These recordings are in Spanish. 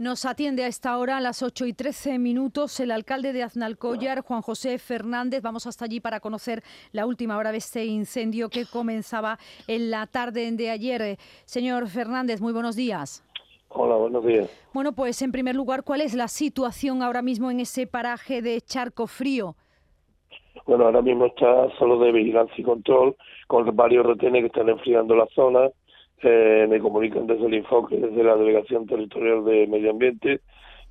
Nos atiende a esta hora, a las 8 y 13 minutos, el alcalde de Aznalcóllar, Juan José Fernández. Vamos hasta allí para conocer la última hora de este incendio que comenzaba en la tarde de ayer. Señor Fernández, muy buenos días. Hola, buenos días. Bueno, pues en primer lugar, ¿cuál es la situación ahora mismo en ese paraje de Charco Frío? Bueno, ahora mismo está solo de vigilancia y control, con varios retenes que están enfriando la zona eh, me comunican desde el enfoque, desde la Delegación Territorial de Medio Ambiente,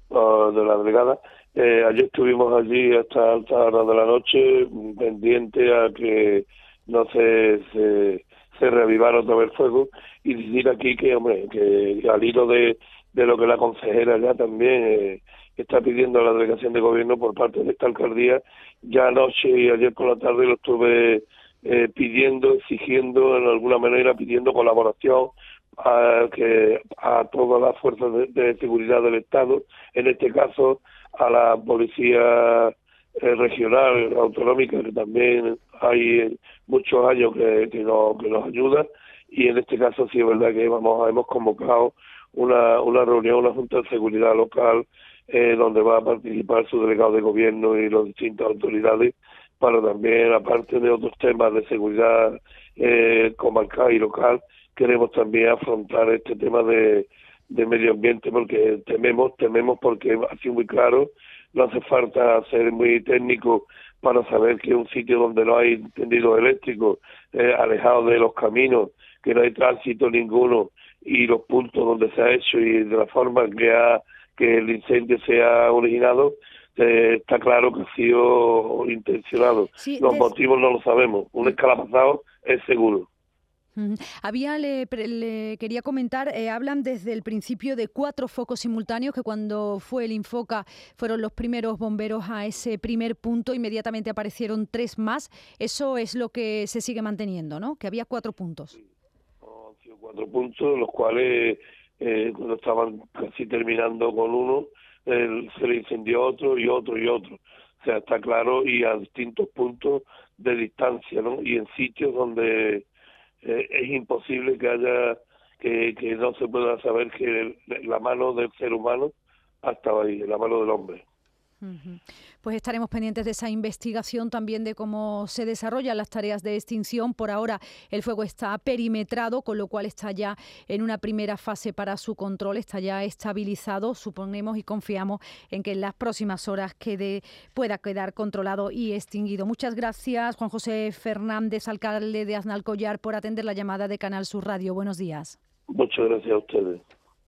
de la delegada. Eh, ayer estuvimos allí hasta altas horas de la noche, pendiente a que no se, se, se reavivara otra vez el fuego y decir aquí que, hombre, que al hilo de, de lo que la consejera ya también eh, está pidiendo a la delegación de gobierno por parte de esta alcaldía, ya anoche y ayer por la tarde lo estuve eh, pidiendo, exigiendo, en alguna manera pidiendo colaboración a, que, a todas las fuerzas de, seguridad del Estado, en este caso a la policía eh, regional, autonómica, que también hay muchos años que, nos, ayuda, y en este caso sí es verdad que hemos convocado una, una reunión, una junta de seguridad local, eh, donde va a participar su delegado de gobierno y las distintas autoridades para también, aparte de otros temas de seguridad eh, comarcal y local, queremos también afrontar este tema de, medio ambiente porque tememos, tememos porque ha sido muy claro, no hace falta ser muy técnico para saber que un sitio donde no hay tendidos eléctricos, eh, alejado de los caminos, que no hay tránsito ninguno y los puntos donde se ha hecho y de la forma que ha que el incendio se ha originado, eh, está claro que ha sido intencionado. Los motivos no lo sabemos. Un escalapazado es seguro. Había, le, quería comentar, eh, hablan desde el principio de cuatro focos simultáneos, que cuando fue el Infoca fueron los primeros bomberos a ese primer punto, inmediatamente aparecieron tres más. Eso es lo que se sigue manteniendo, ¿no? Que había cuatro puntos. han sido cuatro puntos, los cuales eh, cuando estaban casi terminando con uno, se le incendió otro y otro y otro. O sea, está claro y a distintos puntos de distancia, ¿no? Y en sitios donde eh, es imposible que haya, que, que no se pueda saber que la mano del ser humano ha estado ahí, la mano del hombre. Pues estaremos pendientes de esa investigación también de cómo se desarrollan las tareas de extinción. Por ahora el fuego está perimetrado, con lo cual está ya en una primera fase para su control, está ya estabilizado. Suponemos y confiamos en que en las próximas horas quede, pueda quedar controlado y extinguido. Muchas gracias, Juan José Fernández, alcalde de Aznalcollar, por atender la llamada de Canal Sur Radio. Buenos días. Muchas gracias a ustedes.